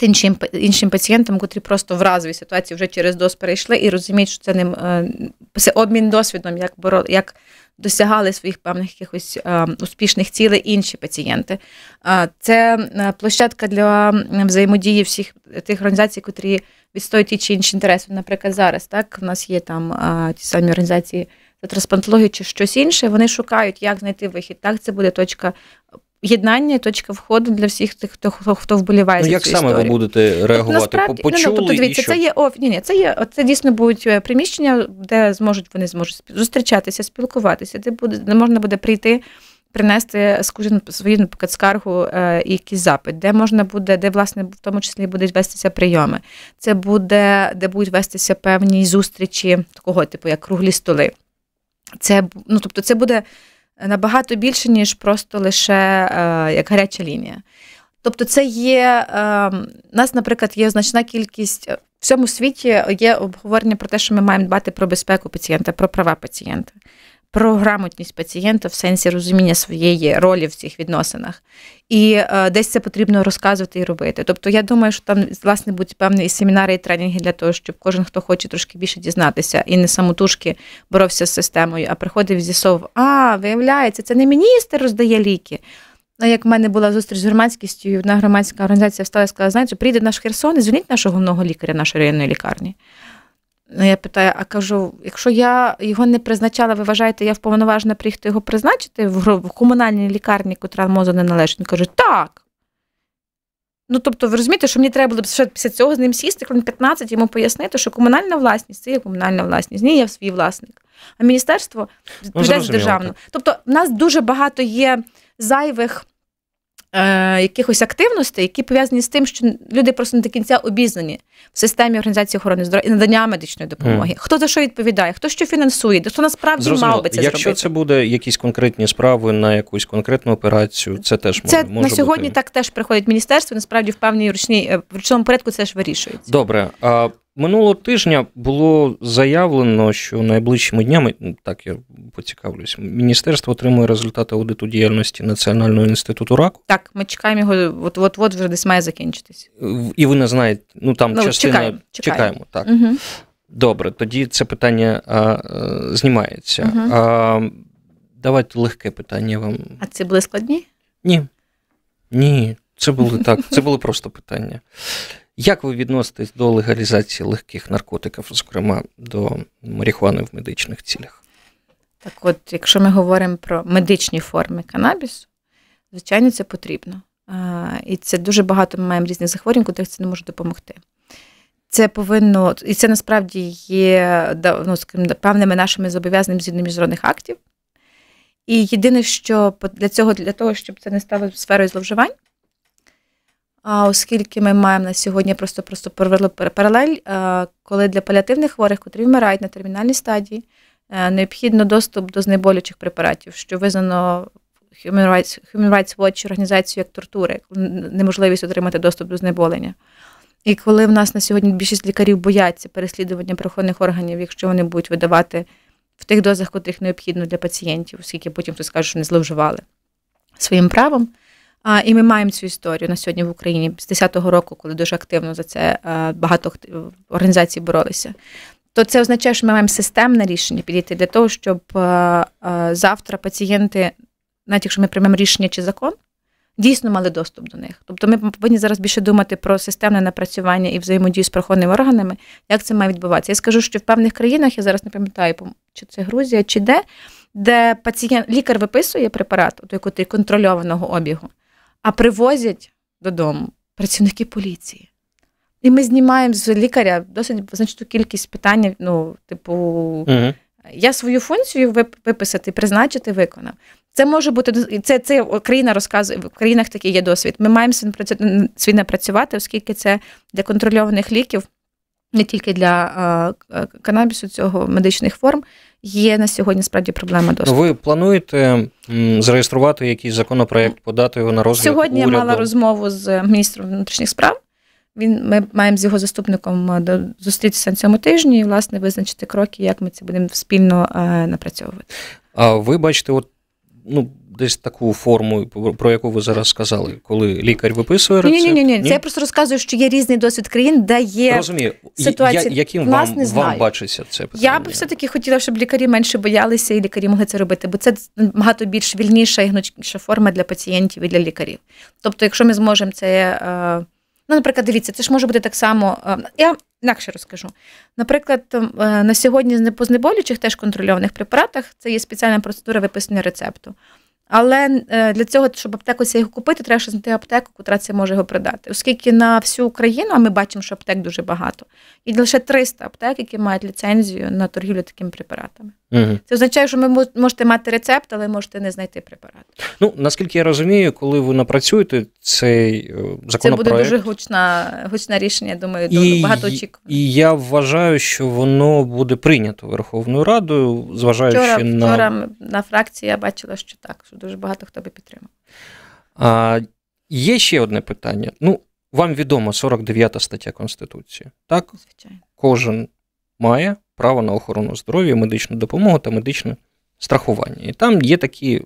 Іншим іншим пацієнтам, котрі просто в разовій ситуації вже через ДОС перейшли і розуміють, що це ним це обмін досвідом, як як досягали своїх певних якихось е, успішних цілей інші пацієнти. Це е, площадка для взаємодії всіх тих організацій, котрі відстоюють ті чи інші інтереси. Наприклад, зараз так в нас є там ті самі організації за трансплантологію чи щось інше. Вони шукають, як знайти вихід. Так, це буде точка єднання, точка входу для всіх тих, хто хто, хто вболіває. Ну, як цю саме історію. ви будете реагувати? Насправді, Почули, ну, тобто, дивіться, і що? це є оф... ні, ні, це є це дійсно будуть е, приміщення, де зможуть вони зможуть зустрічатися, спілкуватися, де буде де можна буде прийти. Принести скажімо, свою наприклад, скаргу е, і якийсь запит, де можна буде, де власне в тому числі будуть вестися прийоми. Це буде, де будуть вестися певні зустрічі такого, типу, як круглі столи. Це ну, тобто, це буде набагато більше, ніж просто лише е, як гаряча лінія. Тобто, це є е, у нас, наприклад, є значна кількість в всьому світі є обговорення про те, що ми маємо дбати про безпеку пацієнта, про права пацієнта про грамотність пацієнта в сенсі розуміння своєї ролі в цих відносинах. І е, десь це потрібно розказувати і робити. Тобто, я думаю, що там власне будуть певні семінари і тренінги для того, щоб кожен, хто хоче трошки більше дізнатися і не самотужки боровся з системою, а приходив з'ясовував, а виявляється, це не міністр роздає ліки. А як в мене була зустріч з громадськістю, одна громадська організація встала і сказала, знаєте, прийде наш Херсон і звільніть нашого головного лікаря нашої районної лікарні. Ну, я питаю, а кажу, якщо я його не призначала, ви вважаєте, я вповноважена приїхати його призначити в комунальній лікарні, котра мозу не належить? Він каже, так. Ну, тобто, ви розумієте, що мені треба було ще після цього з ним сісти, коли 15 йому пояснити, що комунальна власність це є комунальна власність, ні, я свій власник. А міністерство відповідає за державну. Тобто, в нас дуже багато є зайвих е, якихось активностей, які пов'язані з тим, що люди просто не до кінця обізнані в системі організації охорони здоров'я і надання медичної допомоги. Mm. Хто за що відповідає, хто що фінансує, хто насправді Зрозуміло. мав би це Якщо зробити. це буде якісь конкретні справи на якусь конкретну операцію, це теж це може, може на сьогодні. бути. Так теж приходить міністерство. Насправді в певній ручній в ручному порядку це ж вирішується. Добре. А Минулого тижня було заявлено, що найближчими днями, ну, так я поцікавлюсь, міністерство отримує результати аудиту діяльності Національного інституту раку. Так, ми чекаємо його, от от от вже десь має закінчитись. І ви не знаєте, ну там ну, частина чекаємо, чекаємо. так. Угу. Добре, тоді це питання а, знімається. Угу. А, Давайте легке питання вам. А це були складні? Ні. Ні, це були так, це були просто питання. Як ви відноситесь до легалізації легких наркотиків, зокрема до марихуани в медичних цілях? Так, от, якщо ми говоримо про медичні форми канабісу, звичайно, це потрібно. І це дуже багато ми маємо різних захворювань, котрих це не може допомогти. Це повинно, і це насправді є ну, скажімо, певними нашими зобов'язаннями згідно міжнародних актів. І єдине, що для цього, для того, щоб це не стало сферою зловживань, оскільки ми маємо на сьогодні просто просто провели паралель, коли для паліативних хворих, котрі вмирають на термінальній стадії, е, необхідно доступ до знеболючих препаратів, що визнано Human Rights, Human Rights Watch організацією як тортури, неможливість отримати доступ до знеболення. І коли в нас на сьогодні більшість лікарів бояться переслідування правоохоронних органів, якщо вони будуть видавати в тих дозах, котрих необхідно для пацієнтів, оскільки потім хтось скаже, що не зловживали своїм правом. А, І ми маємо цю історію на сьогодні в Україні з 10-го року, коли дуже активно за це багато організацій боролися. То це означає, що ми маємо системне рішення підійти для того, щоб завтра пацієнти, навіть якщо ми приймемо рішення чи закон, дійсно мали доступ до них. Тобто ми повинні зараз більше думати про системне напрацювання і взаємодію з правоохоронними органами, як це має відбуватися. Я скажу, що в певних країнах я зараз не пам'ятаю, чи це Грузія, чи де, де пацієнт лікар виписує препарат, той контрольованого обігу а привозять додому працівники поліції. І ми знімаємо з лікаря досить значну кількість питань. Ну, типу, угу. я свою функцію виписати, призначити, виконав. Це може бути це, це країна розказує в країнах такий є досвід. Ми маємо свій напрацювати, оскільки це для контрольованих ліків, не тільки для канабісу цього медичних форм, є на сьогодні справді проблема доступу. Ви плануєте зареєструвати якийсь законопроект, подати його на розгляд Сьогодні уряду? я мала розмову з міністром внутрішніх справ. Він ми маємо з його заступником зустрітися на цьому тижні і власне визначити кроки, як ми це будемо спільно е, напрацьовувати. А ви бачите, от ну десь таку форму, про яку ви зараз сказали, коли лікар виписує рецепт? Ні, ні, ні, ні. Це я просто розказую, що є різний досвід країн, де є Розумію. ситуація. Я, яким вам, знаю. вам бачиться це питання? Я би все-таки хотіла, щоб лікарі менше боялися і лікарі могли це робити, бо це багато більш вільніша і гнучкіша форма для пацієнтів і для лікарів. Тобто, якщо ми зможемо це. Ну, наприклад, дивіться, це ж може бути так само. Я інакше розкажу. Наприклад, на сьогодні по знеболючих теж контрольованих препаратах це є спеціальна процедура виписання рецепту. Але е, для цього, щоб аптеку це його купити, треба знайти аптеку, яка це може його продати. Оскільки на всю Україну, а ми бачимо, що аптек дуже багато, і лише 300 аптек, які мають ліцензію на торгівлю такими препаратами. Угу. Це означає, що ви можете мати рецепт, але можете не знайти препарат. Ну наскільки я розумію, коли ви напрацюєте цей законопроект... Це буде дуже гучна, гучне рішення. Думаю, і, багато очікувано. І я вважаю, що воно буде прийнято Верховною Радою, зважаючи вчора, на вчора на фракції. Я бачила, що так, що дуже багато хто би підтримав. А, Є ще одне питання. Ну, вам відомо 49 стаття Конституції. Так, звичайно, кожен має право на охорону здоров'я, медичну допомогу та медичне страхування. І там є такі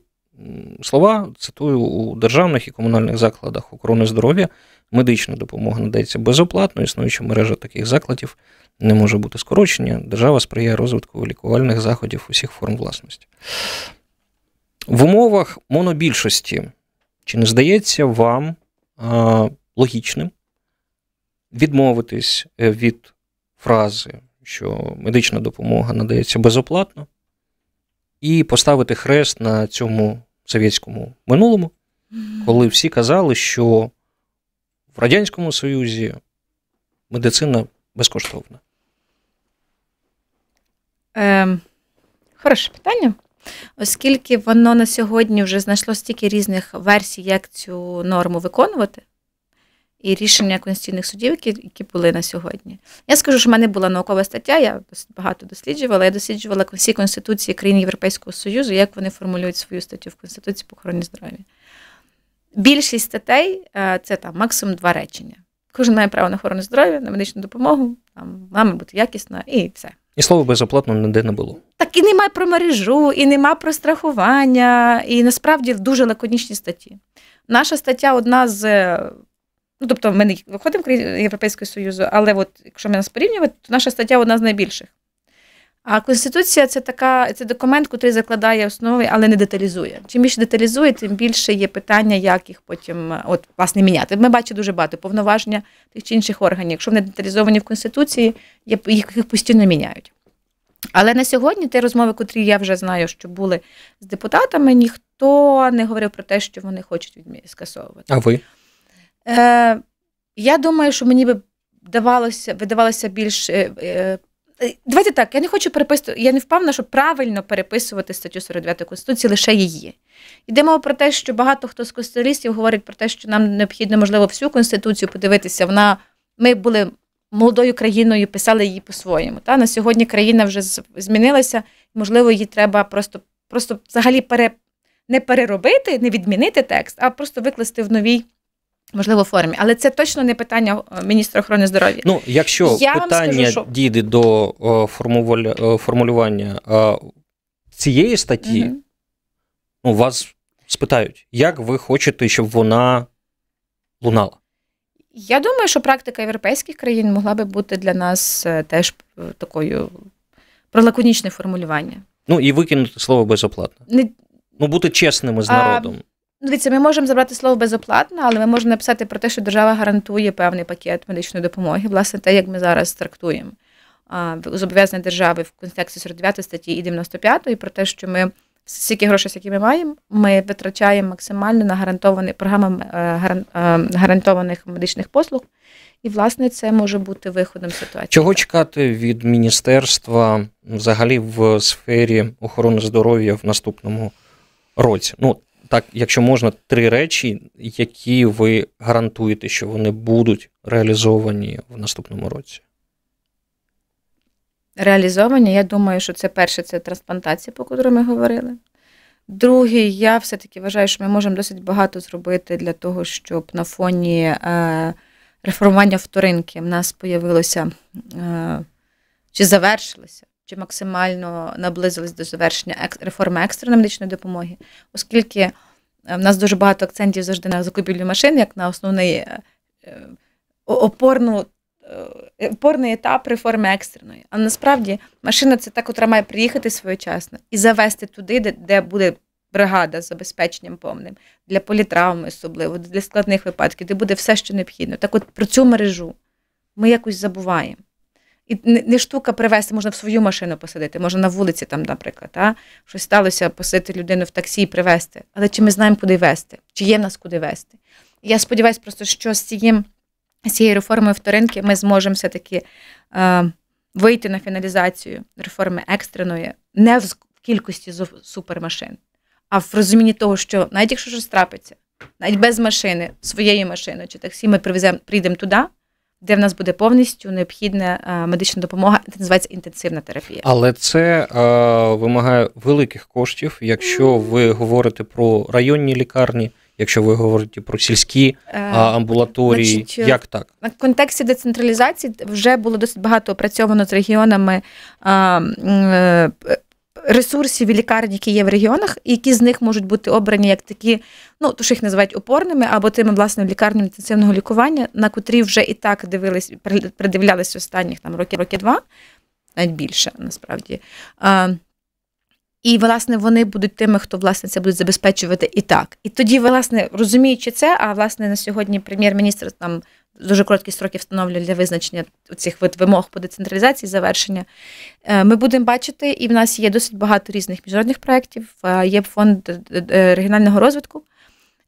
слова, цитую, у державних і комунальних закладах охорони здоров'я медична допомога надається безоплатно, існуюча мережа таких закладів не може бути скорочення. Держава сприяє розвитку лікувальних заходів усіх форм власності. В умовах монобільшості, чи не здається вам а, логічним відмовитись від фрази що медична допомога надається безоплатно, і поставити хрест на цьому совєтському минулому, коли всі казали, що в Радянському Союзі медицина безкоштовна. Е, Хороше питання. Оскільки воно на сьогодні вже знайшло стільки різних версій, як цю норму виконувати, і рішення конституційних судів, які, які були на сьогодні. Я скажу, що в мене була наукова стаття, я досить багато досліджувала. Я досліджувала всі конституції країн Європейського Союзу, як вони формулюють свою статтю в Конституції по охороні здоров'я. Більшість статей е, це там максимум два речення. Кожен має право на охорону здоров'я, на медичну допомогу, там має бути якісна і все. І слово безоплатно ніде не було. Так і немає про мережу, і нема про страхування, і насправді дуже лаконічні статті. Наша стаття одна з. Ну, тобто, ми не виходимо в Європейського Союзу, але от, якщо ми нас порівнювати, то наша стаття одна з найбільших. А Конституція це така, це документ, який закладає основи, але не деталізує. Чим більше деталізує, тим більше є питання, як їх потім от, власне міняти. Ми бачимо дуже багато повноваження тих чи інших органів. Якщо вони деталізовані в Конституції, їх, постійно міняють. Але на сьогодні ті розмови, котрі я вже знаю, що були з депутатами, ніхто не говорив про те, що вони хочуть скасовувати. А ви? Е, Я думаю, що мені би давалося, видавалося більш. Е, Давайте так, я не хочу переписувати, я не впевнена, що правильно переписувати статтю 49 Конституції лише її. Йдемо про те, що багато хто з конституалістів говорить про те, що нам необхідно, можливо, всю Конституцію подивитися. Вона, Ми були молодою країною, писали її по-своєму. Та? На сьогодні країна вже змінилася, можливо, її треба просто просто взагалі пере, не переробити, не відмінити текст, а просто викласти в новій Можливо, формі, але це точно не питання е, міністра охорони здоров'я. Ну, якщо Я питання скажу, що... дійде до е, формулювання е, цієї статті, угу. ну, вас спитають, як ви хочете, щоб вона лунала? Я думаю, що практика європейських країн могла би бути для нас теж такою про лаконічне формулювання. Ну і викинути слово безоплатно. Не... Ну, бути чесними з народом. А... Дивіться, ми можемо забрати слово безоплатно, але ми можемо написати про те, що держава гарантує певний пакет медичної допомоги, власне, те, як ми зараз трактуємо зобов'язання держави в контексті 49 статті і 95 про те, що ми стільки грошей, які ми маємо, ми витрачаємо максимально на гарантовані програми е, е, гарантованих медичних послуг. І, власне, це може бути виходом ситуації. Чого чекати від міністерства взагалі в сфері охорони здоров'я в наступному році? Ну, так, якщо можна, три речі, які ви гарантуєте, що вони будуть реалізовані в наступному році? Реалізовані, я думаю, що це перше це трансплантація, по котрій ми говорили. Друге, я все-таки вважаю, що ми можемо досить багато зробити для того, щоб на фоні е, реформування вторинки в нас появилося е, чи завершилося чи максимально наблизились до завершення реформи екстреної медичної допомоги, оскільки е, в нас дуже багато акцентів завжди на закупівлю машин, як на основний е, е, опорну. Опорний етап реформи екстреної. А насправді машина це та, котра має приїхати своєчасно і завести туди, де де буде бригада з забезпеченням повним, для політравми, особливо, для складних випадків, де буде все, що необхідно. Так от про цю мережу ми якось забуваємо. І не штука привезти, можна в свою машину посадити, можна на вулиці, там, наприклад, а? щось сталося, посадити людину в таксі і привезти. Але чи ми знаємо, куди везти, чи є в нас куди везти? Я сподіваюся, просто що з цією з цією реформою вторинки ми зможемо все-таки е, вийти на фіналізацію реформи екстреної не в кількості супермашин, а в розумінні того, що навіть якщо щось трапиться, навіть без машини, своєї машини чи таксі, ми привеземо, прийдемо туди де в нас буде повністю необхідна е, медична допомога, це називається інтенсивна терапія. Але це е, вимагає великих коштів, якщо ви говорите про районні лікарні. Якщо ви говорите про сільські е, амбулаторії, Значить, як так? На контексті децентралізації вже було досить багато опрацьовано з регіонами ресурсів і лікарень, які є в регіонах, і які з них можуть бути обрані як такі, ну то що їх називають опорними, або тими власне лікарнями інтенсивного лікування, на котрі вже і так дивились, придивлялись останніх там роки, роки два, навіть більше насправді. І, власне, вони будуть тими, хто власне це буде забезпечувати і так. І тоді, власне, розуміючи це, а власне на сьогодні прем'єр-міністр там дуже короткі строки встановлює для визначення цих вимог по децентралізації завершення. Е, ми будемо бачити, і в нас є досить багато різних міжнародних проєктів, е, є фонд е, регіонального розвитку.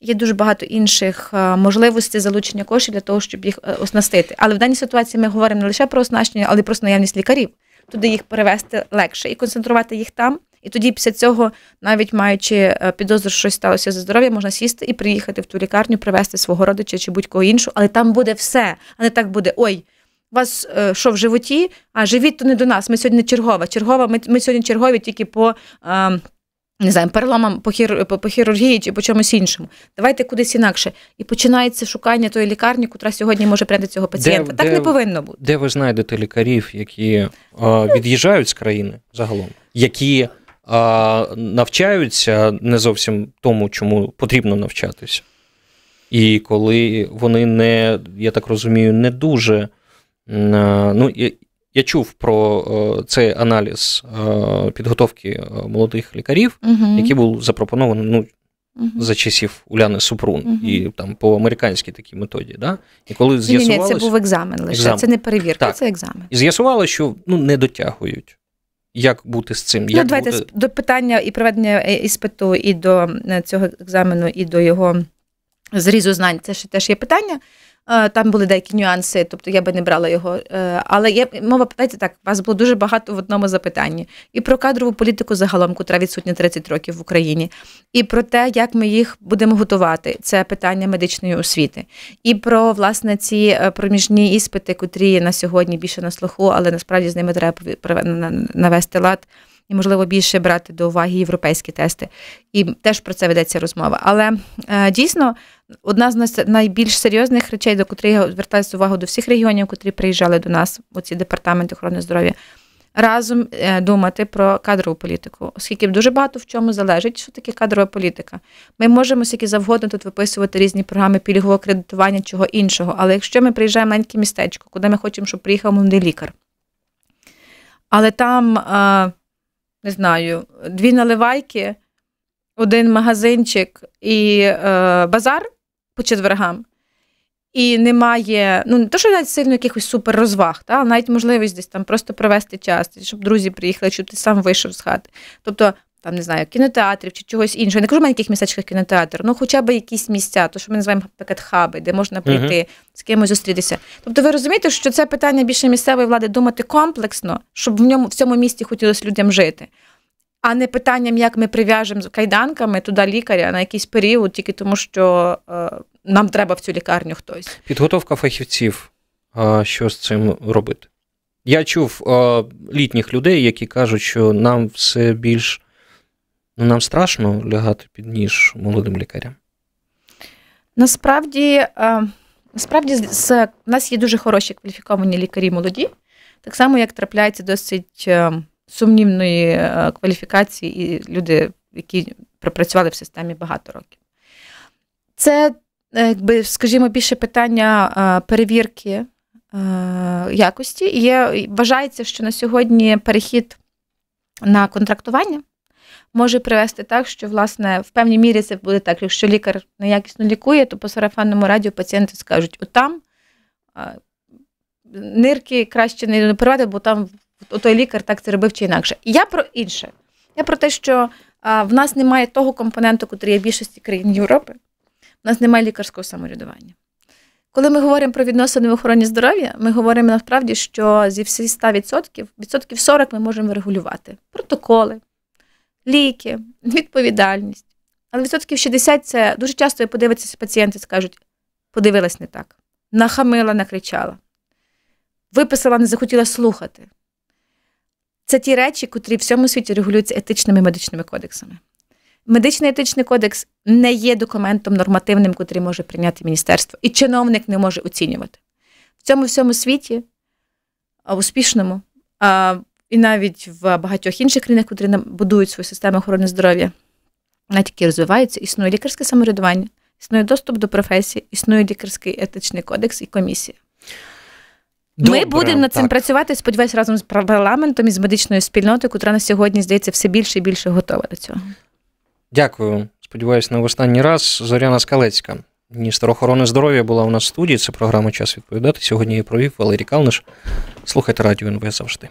Є дуже багато інших можливостей залучення коштів для того, щоб їх оснастити. Але в даній ситуації ми говоримо не лише про оснащення, але й про наявність лікарів. Туди їх перевести легше і концентрувати їх там, І тоді, після цього, навіть маючи е, підозру, що щось сталося за здоров'я, можна сісти і приїхати в ту лікарню, привезти свого родича чи будь-кого іншого, але там буде все, а не так буде. Ой, у вас е, що в животі? А живіт то не до нас. Ми сьогодні чергова. Чергова, ми, ми сьогодні чергові тільки по. Е, не знаю, переломам по, хір, по, по хірургії чи по чомусь іншому. Давайте кудись інакше. І починається шукання тої лікарні, котра сьогодні може прийняти цього пацієнта. Де- так де- не повинно бути. Де ви знайдете лікарів, які е, від'їжджають з країни загалом, які навчаються не зовсім тому, чому потрібно навчатися. І коли вони не, я так розумію, не дуже. Ну, я, я чув про е, цей аналіз е, підготовки е, молодих лікарів, Угу. який був запропонований ну, угу. за часів Уляни Супрун, Мгм. і там по американській такій методі. Да? І коли Ні, ні, це був екзамен лише. Екзамен. Це не перевірка, Так. це екзамен. І з'ясували, що ну, не дотягують. Як бути з цим? Ну, Як давайте бути... до питання і проведення е, іспиту, і до е, цього екзамену, і до його зрізу знань. Це ж теж є питання. Е, Там були деякі нюанси, тобто я би не брала його. Е, Але є мова, питається так, вас було дуже багато в одному запитанні. І про кадрову політику загалом, котра відсутня 30 років в Україні, і про те, як ми їх будемо готувати. Це питання медичної освіти. І про власне ці е, проміжні іспити, котрі на сьогодні більше на слуху, але насправді з ними треба навести лад і, можливо, більше брати до уваги європейські тести. І теж про це ведеться розмова. Але е, дійсно, одна з найбільш серйозних речей, до котрих я звертаюся увагу до всіх регіонів, котрі приїжджали до нас, оці департаменти охорони здоров'я. Разом е, думати про кадрову політику, оскільки дуже багато в чому залежить, що таке кадрова політика. Ми можемо скільки завгодно тут виписувати різні програми пільгового кредитування, чого іншого. Але якщо ми приїжджаємо в маленьке містечко, куди ми хочемо, щоб приїхав молодий лікар, але там, е, не знаю, дві наливайки, один магазинчик і е, базар по четвергам. І немає, ну не то, що навіть сильно якихось суперрозваг, та, навіть можливість десь там просто провести час, щоб друзі приїхали, щоб ти сам вийшов з хати. Тобто, там не знаю, кінотеатрів чи чогось іншого. Я Не кажу маленьких містечках кінотеатр, ну хоча б якісь місця, то що ми називаємо наприклад, хаби, де можна прийти, з кимось зустрітися. Тобто, ви розумієте, що це питання більше місцевої влади думати комплексно, щоб в ньому в цьому місті хотілося людям жити. А не питанням, як ми прив'яжемо з кайданками туди лікаря на якийсь період, тільки тому, що е, нам треба в цю лікарню хтось. Підготовка фахівців. А що з цим робити? Я чув а, літніх людей, які кажуть, що нам все більш нам страшно лягати під ніж молодим лікарям. Насправді, е, насправді у нас є дуже хороші кваліфіковані лікарі молоді, так само, як трапляється досить е, сумнівної е, кваліфікації і люди, які пропрацювали в системі багато років. Це, якби, скажімо, більше питання перевірки якості. Є, вважається, що на сьогодні перехід на контрактування може привести так, що власне в певній мірі це буде так. Якщо лікар неякісно лікує, то по сарафанному радіо пацієнти скажуть: отам нирки краще не проведе, бо там той лікар так це робив чи інакше. І я про інше. Я про те, що в нас немає того компоненту, який є в більшості країн Європи. В нас немає лікарського самоврядування. Коли ми говоримо про відносини в охороні здоров'я, ми говоримо насправді, що зі всіх 100%, відсотків 40 ми можемо регулювати протоколи, ліки, відповідальність. Але відсотків 60 це дуже часто подивитися пацієнти скажуть, подивилась не так, нахамила, накричала, виписала, не захотіла слухати. Це ті речі, котрі в всьому світі регулюються етичними медичними кодексами. Медичний етичний кодекс не є документом нормативним, котрий може прийняти міністерство, і чиновник не може оцінювати. В цьому всьому світі, успішному, і навіть в багатьох інших країнах, котрі будують свою систему охорони здоров'я, навіть які розвиваються, існує лікарське самоврядування, існує доступ до професії, існує лікарський етичний кодекс і комісія. Ми будемо над цим так. працювати, сподіваюся, разом з парламентом і з медичною спільнотою, котра на сьогодні здається все більше і більше готова до цього. Дякую. Сподіваюсь, в останній раз. Зоряна Скалецька, міністр охорони здоров'я, була у нас в студії. Це програма Час відповідати. Сьогодні її провів Валерій Калниш. Слухайте радіо НВ завжди.